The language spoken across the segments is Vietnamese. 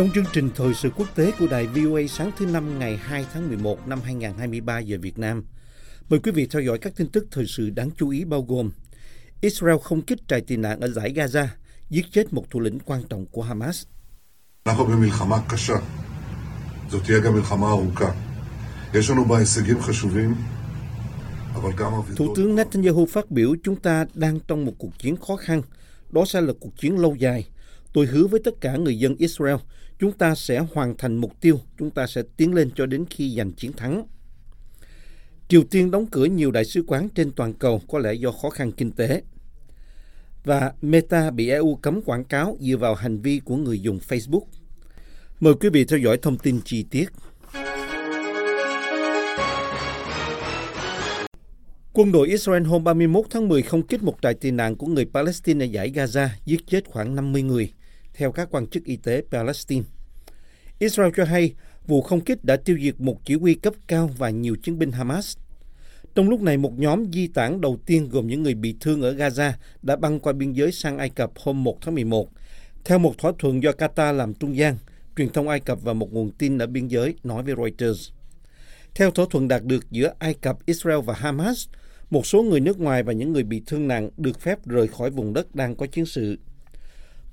Trong chương trình Thời sự quốc tế của đài VOA sáng thứ Năm ngày 2 tháng 11 năm 2023 giờ Việt Nam, mời quý vị theo dõi các tin tức thời sự đáng chú ý bao gồm Israel không kích trại tị nạn ở giải Gaza, giết chết một thủ lĩnh quan trọng của Hamas. Thủ tướng Netanyahu phát biểu chúng ta đang trong một cuộc chiến khó khăn, đó sẽ là cuộc chiến lâu dài. Tôi hứa với tất cả người dân Israel, chúng ta sẽ hoàn thành mục tiêu, chúng ta sẽ tiến lên cho đến khi giành chiến thắng. Triều Tiên đóng cửa nhiều đại sứ quán trên toàn cầu có lẽ do khó khăn kinh tế. Và Meta bị EU cấm quảng cáo dựa vào hành vi của người dùng Facebook. Mời quý vị theo dõi thông tin chi tiết. Quân đội Israel hôm 31 tháng 10 không kích một trại tị nạn của người Palestine ở giải Gaza, giết chết khoảng 50 người, theo các quan chức y tế Palestine. Israel cho hay vụ không kích đã tiêu diệt một chỉ huy cấp cao và nhiều chiến binh Hamas. Trong lúc này, một nhóm di tản đầu tiên gồm những người bị thương ở Gaza đã băng qua biên giới sang Ai Cập hôm 1 tháng 11. Theo một thỏa thuận do Qatar làm trung gian, truyền thông Ai Cập và một nguồn tin ở biên giới nói với Reuters. Theo thỏa thuận đạt được giữa Ai Cập, Israel và Hamas, một số người nước ngoài và những người bị thương nặng được phép rời khỏi vùng đất đang có chiến sự.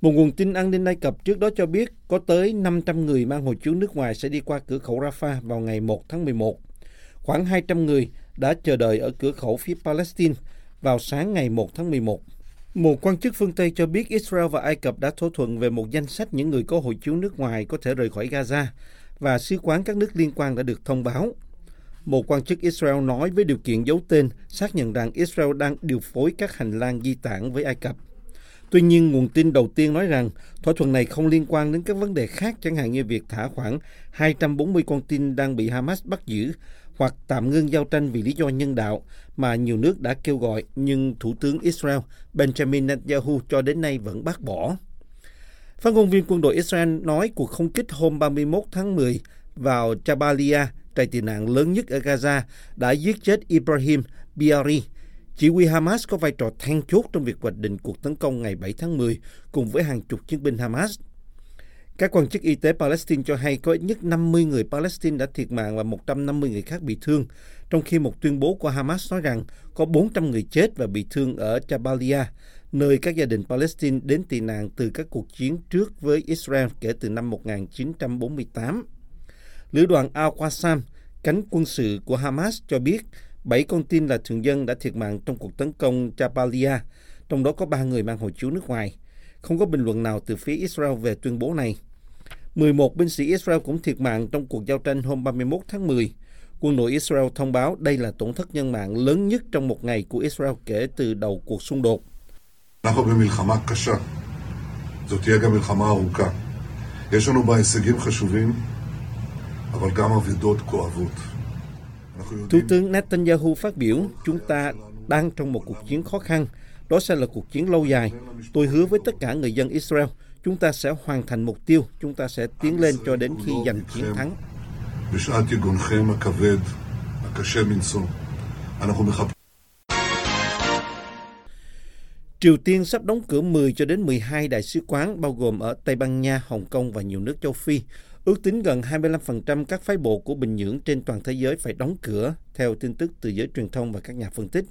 Một nguồn tin an ninh Ai Cập trước đó cho biết có tới 500 người mang hộ chiếu nước ngoài sẽ đi qua cửa khẩu Rafah vào ngày 1 tháng 11. Khoảng 200 người đã chờ đợi ở cửa khẩu phía Palestine vào sáng ngày 1 tháng 11. Một quan chức phương Tây cho biết Israel và Ai Cập đã thỏa thuận về một danh sách những người có hộ chiếu nước ngoài có thể rời khỏi Gaza và sứ quán các nước liên quan đã được thông báo. Một quan chức Israel nói với điều kiện giấu tên xác nhận rằng Israel đang điều phối các hành lang di tản với Ai Cập. Tuy nhiên, nguồn tin đầu tiên nói rằng thỏa thuận này không liên quan đến các vấn đề khác chẳng hạn như việc thả khoảng 240 con tin đang bị Hamas bắt giữ hoặc tạm ngưng giao tranh vì lý do nhân đạo mà nhiều nước đã kêu gọi nhưng Thủ tướng Israel Benjamin Netanyahu cho đến nay vẫn bác bỏ. Phát ngôn viên quân đội Israel nói cuộc không kích hôm 31 tháng 10 vào Jabalia, trại tị nạn lớn nhất ở Gaza, đã giết chết Ibrahim Biari. Chỉ huy Hamas có vai trò then chốt trong việc hoạch định cuộc tấn công ngày 7 tháng 10 cùng với hàng chục chiến binh Hamas. Các quan chức y tế Palestine cho hay có ít nhất 50 người Palestine đã thiệt mạng và 150 người khác bị thương, trong khi một tuyên bố của Hamas nói rằng có 400 người chết và bị thương ở Jabalia, nơi các gia đình Palestine đến tị nạn từ các cuộc chiến trước với Israel kể từ năm 1948. Lữ đoàn Al-Qassam, cánh quân sự của Hamas cho biết bảy con tin là thường dân đã thiệt mạng trong cuộc tấn công Jabalia, trong đó có ba người mang hộ chiếu nước ngoài. Không có bình luận nào từ phía Israel về tuyên bố này. 11 binh sĩ Israel cũng thiệt mạng trong cuộc giao tranh hôm 31 tháng 10. Quân đội Israel thông báo đây là tổn thất nhân mạng lớn nhất trong một ngày của Israel kể từ đầu cuộc xung đột. אנחנו במלחמה קשה. זאת תהיה גם מלחמה ארוכה. יש לנו בה הישגים חשובים, אבל גם אבידות כואבות. Thủ tướng Netanyahu phát biểu, chúng ta đang trong một cuộc chiến khó khăn. Đó sẽ là cuộc chiến lâu dài. Tôi hứa với tất cả người dân Israel, chúng ta sẽ hoàn thành mục tiêu, chúng ta sẽ tiến lên cho đến khi giành chiến thắng. Triều Tiên sắp đóng cửa 10 cho đến 12 đại sứ quán bao gồm ở Tây Ban Nha, Hồng Kông và nhiều nước châu Phi. Ước tính gần 25% các phái bộ của Bình Nhưỡng trên toàn thế giới phải đóng cửa, theo tin tức từ giới truyền thông và các nhà phân tích.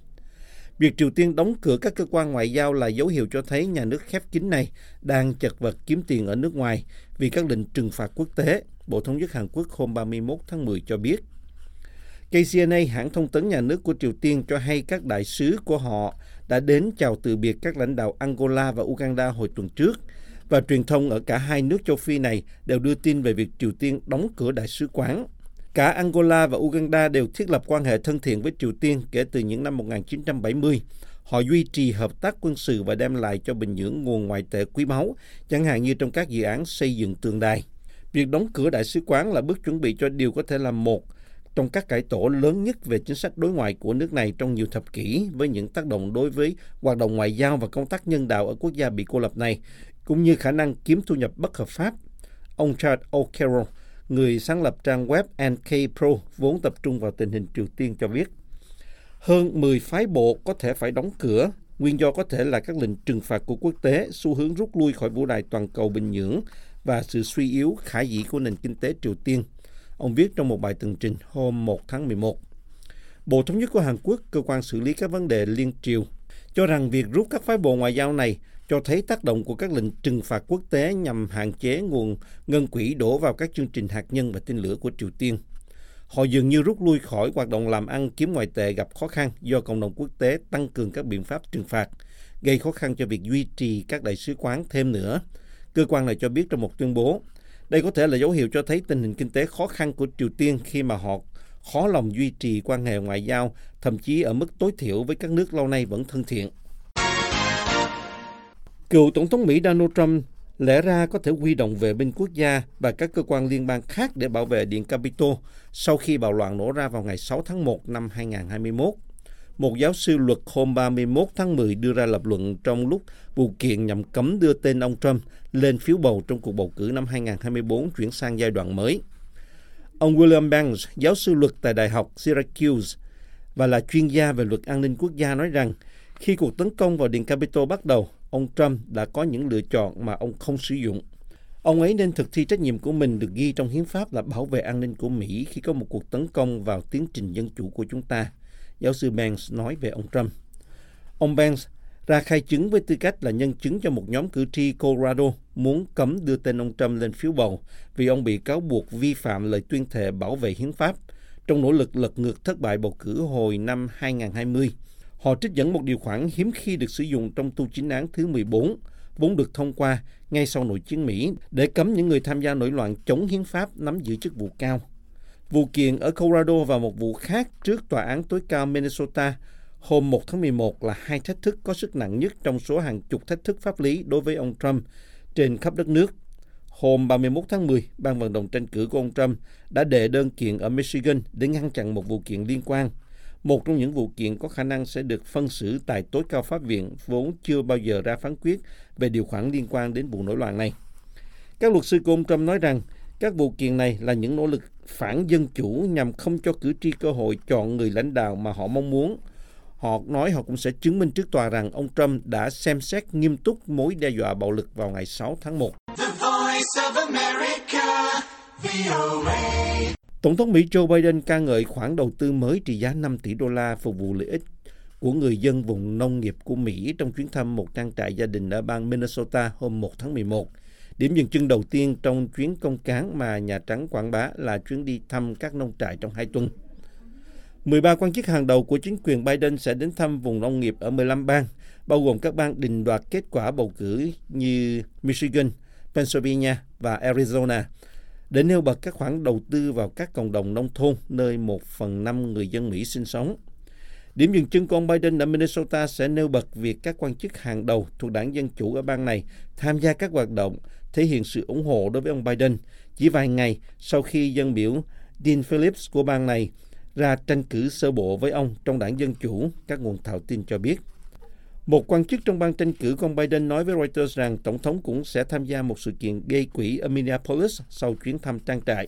Việc Triều Tiên đóng cửa các cơ quan ngoại giao là dấu hiệu cho thấy nhà nước khép kín này đang chật vật kiếm tiền ở nước ngoài vì các lệnh trừng phạt quốc tế, Bộ Thống nhất Hàn Quốc hôm 31 tháng 10 cho biết. KCNA, hãng thông tấn nhà nước của Triều Tiên cho hay các đại sứ của họ đã đến chào từ biệt các lãnh đạo Angola và Uganda hồi tuần trước và truyền thông ở cả hai nước châu Phi này đều đưa tin về việc Triều Tiên đóng cửa đại sứ quán. Cả Angola và Uganda đều thiết lập quan hệ thân thiện với Triều Tiên kể từ những năm 1970. Họ duy trì hợp tác quân sự và đem lại cho Bình Nhưỡng nguồn ngoại tệ quý báu, chẳng hạn như trong các dự án xây dựng tường đài. Việc đóng cửa đại sứ quán là bước chuẩn bị cho điều có thể là một trong các cải tổ lớn nhất về chính sách đối ngoại của nước này trong nhiều thập kỷ với những tác động đối với hoạt động ngoại giao và công tác nhân đạo ở quốc gia bị cô lập này, cũng như khả năng kiếm thu nhập bất hợp pháp. Ông Chad O'Carroll, người sáng lập trang web NK Pro vốn tập trung vào tình hình Triều Tiên cho biết, hơn 10 phái bộ có thể phải đóng cửa, nguyên do có thể là các lệnh trừng phạt của quốc tế, xu hướng rút lui khỏi vũ đài toàn cầu Bình Nhưỡng và sự suy yếu khả dĩ của nền kinh tế Triều Tiên. Ông viết trong một bài tường trình hôm 1 tháng 11. Bộ Thống nhất của Hàn Quốc, cơ quan xử lý các vấn đề liên triều, cho rằng việc rút các phái bộ ngoại giao này cho thấy tác động của các lệnh trừng phạt quốc tế nhằm hạn chế nguồn ngân quỹ đổ vào các chương trình hạt nhân và tên lửa của Triều Tiên. Họ dường như rút lui khỏi hoạt động làm ăn kiếm ngoại tệ gặp khó khăn do cộng đồng quốc tế tăng cường các biện pháp trừng phạt, gây khó khăn cho việc duy trì các đại sứ quán thêm nữa. Cơ quan này cho biết trong một tuyên bố, đây có thể là dấu hiệu cho thấy tình hình kinh tế khó khăn của Triều Tiên khi mà họ khó lòng duy trì quan hệ ngoại giao, thậm chí ở mức tối thiểu với các nước lâu nay vẫn thân thiện. Cựu Tổng thống Mỹ Donald Trump lẽ ra có thể huy động vệ binh quốc gia và các cơ quan liên bang khác để bảo vệ Điện Capitol sau khi bạo loạn nổ ra vào ngày 6 tháng 1 năm 2021. Một giáo sư luật hôm 31 tháng 10 đưa ra lập luận trong lúc vụ kiện nhằm cấm đưa tên ông Trump lên phiếu bầu trong cuộc bầu cử năm 2024 chuyển sang giai đoạn mới. Ông William Banks, giáo sư luật tại Đại học Syracuse và là chuyên gia về luật an ninh quốc gia nói rằng khi cuộc tấn công vào Điện Capitol bắt đầu, ông Trump đã có những lựa chọn mà ông không sử dụng. Ông ấy nên thực thi trách nhiệm của mình được ghi trong hiến pháp là bảo vệ an ninh của Mỹ khi có một cuộc tấn công vào tiến trình dân chủ của chúng ta. Giáo sư Banks nói về ông Trump. Ông Banks ra khai chứng với tư cách là nhân chứng cho một nhóm cử tri Colorado muốn cấm đưa tên ông Trump lên phiếu bầu vì ông bị cáo buộc vi phạm lời tuyên thệ bảo vệ hiến pháp trong nỗ lực lật ngược thất bại bầu cử hồi năm 2020. Họ trích dẫn một điều khoản hiếm khi được sử dụng trong tu chính án thứ 14, vốn được thông qua ngay sau nội chiến Mỹ để cấm những người tham gia nổi loạn chống hiến pháp nắm giữ chức vụ cao. Vụ kiện ở Colorado và một vụ khác trước Tòa án tối cao Minnesota hôm 1 tháng 11 là hai thách thức có sức nặng nhất trong số hàng chục thách thức pháp lý đối với ông Trump trên khắp đất nước. Hôm 31 tháng 10, ban vận động tranh cử của ông Trump đã đệ đơn kiện ở Michigan để ngăn chặn một vụ kiện liên quan. Một trong những vụ kiện có khả năng sẽ được phân xử tại tối cao pháp viện vốn chưa bao giờ ra phán quyết về điều khoản liên quan đến vụ nổi loạn này. Các luật sư của ông Trump nói rằng các vụ kiện này là những nỗ lực phản dân chủ nhằm không cho cử tri cơ hội chọn người lãnh đạo mà họ mong muốn. Họ nói họ cũng sẽ chứng minh trước tòa rằng ông Trump đã xem xét nghiêm túc mối đe dọa bạo lực vào ngày 6 tháng 1. The voice of America, VOA. Tổng thống Mỹ Joe Biden ca ngợi khoản đầu tư mới trị giá 5 tỷ đô la phục vụ lợi ích của người dân vùng nông nghiệp của Mỹ trong chuyến thăm một trang trại gia đình ở bang Minnesota hôm 1 tháng 11. Điểm dừng chân đầu tiên trong chuyến công cán mà Nhà Trắng quảng bá là chuyến đi thăm các nông trại trong hai tuần. 13 quan chức hàng đầu của chính quyền Biden sẽ đến thăm vùng nông nghiệp ở 15 bang, bao gồm các bang đình đoạt kết quả bầu cử như Michigan, Pennsylvania và Arizona, để nêu bật các khoản đầu tư vào các cộng đồng nông thôn nơi một phần năm người dân Mỹ sinh sống. Điểm dừng chân của ông Biden ở Minnesota sẽ nêu bật việc các quan chức hàng đầu thuộc đảng Dân Chủ ở bang này tham gia các hoạt động thể hiện sự ủng hộ đối với ông Biden chỉ vài ngày sau khi dân biểu Dean Phillips của bang này ra tranh cử sơ bộ với ông trong đảng Dân Chủ, các nguồn thạo tin cho biết. Một quan chức trong ban tranh cử của ông Biden nói với Reuters rằng Tổng thống cũng sẽ tham gia một sự kiện gây quỹ ở Minneapolis sau chuyến thăm trang trại.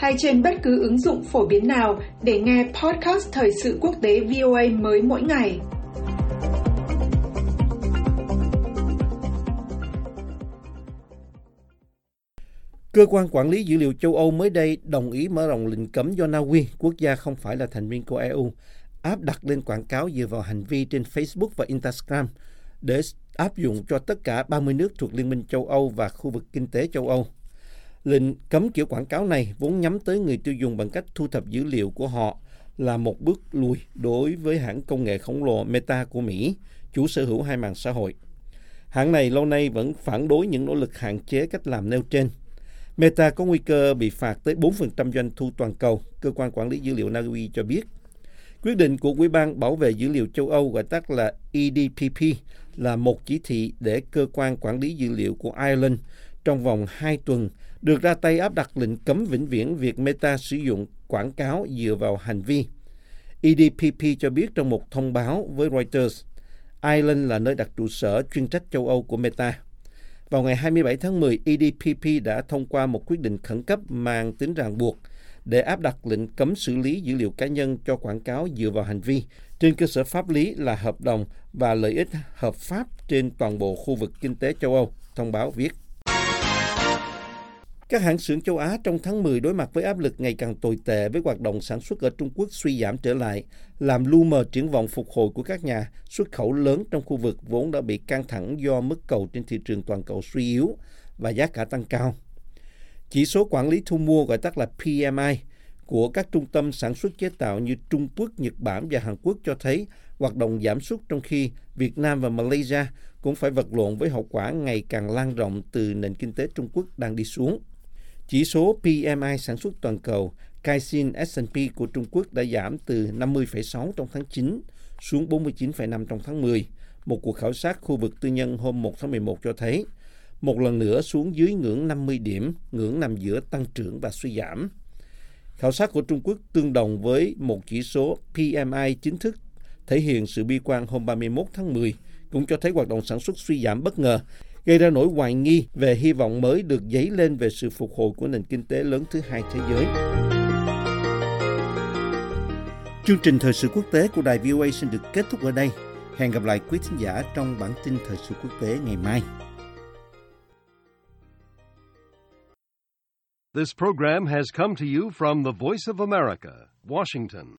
hay trên bất cứ ứng dụng phổ biến nào để nghe podcast thời sự quốc tế VOA mới mỗi ngày. Cơ quan quản lý dữ liệu châu Âu mới đây đồng ý mở rộng lệnh cấm do Na Uy, quốc gia không phải là thành viên của EU, áp đặt lên quảng cáo dựa vào hành vi trên Facebook và Instagram để áp dụng cho tất cả 30 nước thuộc Liên minh châu Âu và khu vực kinh tế châu Âu. Lệnh cấm kiểu quảng cáo này vốn nhắm tới người tiêu dùng bằng cách thu thập dữ liệu của họ là một bước lùi đối với hãng công nghệ khổng lồ Meta của Mỹ, chủ sở hữu hai mạng xã hội. Hãng này lâu nay vẫn phản đối những nỗ lực hạn chế cách làm nêu trên. Meta có nguy cơ bị phạt tới 4% doanh thu toàn cầu, cơ quan quản lý dữ liệu Na Uy cho biết. Quyết định của Ủy ban Bảo vệ Dữ liệu châu Âu gọi tắt là EDPP là một chỉ thị để cơ quan quản lý dữ liệu của Ireland trong vòng 2 tuần được ra tay áp đặt lệnh cấm vĩnh viễn việc Meta sử dụng quảng cáo dựa vào hành vi. EDPP cho biết trong một thông báo với Reuters, Ireland là nơi đặt trụ sở chuyên trách châu Âu của Meta. Vào ngày 27 tháng 10, EDPP đã thông qua một quyết định khẩn cấp mang tính ràng buộc để áp đặt lệnh cấm xử lý dữ liệu cá nhân cho quảng cáo dựa vào hành vi trên cơ sở pháp lý là hợp đồng và lợi ích hợp pháp trên toàn bộ khu vực kinh tế châu Âu, thông báo viết. Các hãng xưởng châu Á trong tháng 10 đối mặt với áp lực ngày càng tồi tệ với hoạt động sản xuất ở Trung Quốc suy giảm trở lại, làm lu mờ triển vọng phục hồi của các nhà xuất khẩu lớn trong khu vực vốn đã bị căng thẳng do mức cầu trên thị trường toàn cầu suy yếu và giá cả tăng cao. Chỉ số quản lý thu mua gọi tắt là PMI của các trung tâm sản xuất chế tạo như Trung Quốc, Nhật Bản và Hàn Quốc cho thấy hoạt động giảm sút trong khi Việt Nam và Malaysia cũng phải vật lộn với hậu quả ngày càng lan rộng từ nền kinh tế Trung Quốc đang đi xuống. Chỉ số PMI sản xuất toàn cầu Kaixin S&P của Trung Quốc đã giảm từ 50,6 trong tháng 9 xuống 49,5 trong tháng 10. Một cuộc khảo sát khu vực tư nhân hôm 1 tháng 11 cho thấy một lần nữa xuống dưới ngưỡng 50 điểm, ngưỡng nằm giữa tăng trưởng và suy giảm. Khảo sát của Trung Quốc tương đồng với một chỉ số PMI chính thức thể hiện sự bi quan hôm 31 tháng 10, cũng cho thấy hoạt động sản xuất suy giảm bất ngờ, gây ra nỗi hoài nghi về hy vọng mới được dấy lên về sự phục hồi của nền kinh tế lớn thứ hai thế giới. Chương trình thời sự quốc tế của đài VOA xin được kết thúc ở đây. Hẹn gặp lại quý thính giả trong bản tin thời sự quốc tế ngày mai. This program has come to you from the Voice of America, Washington.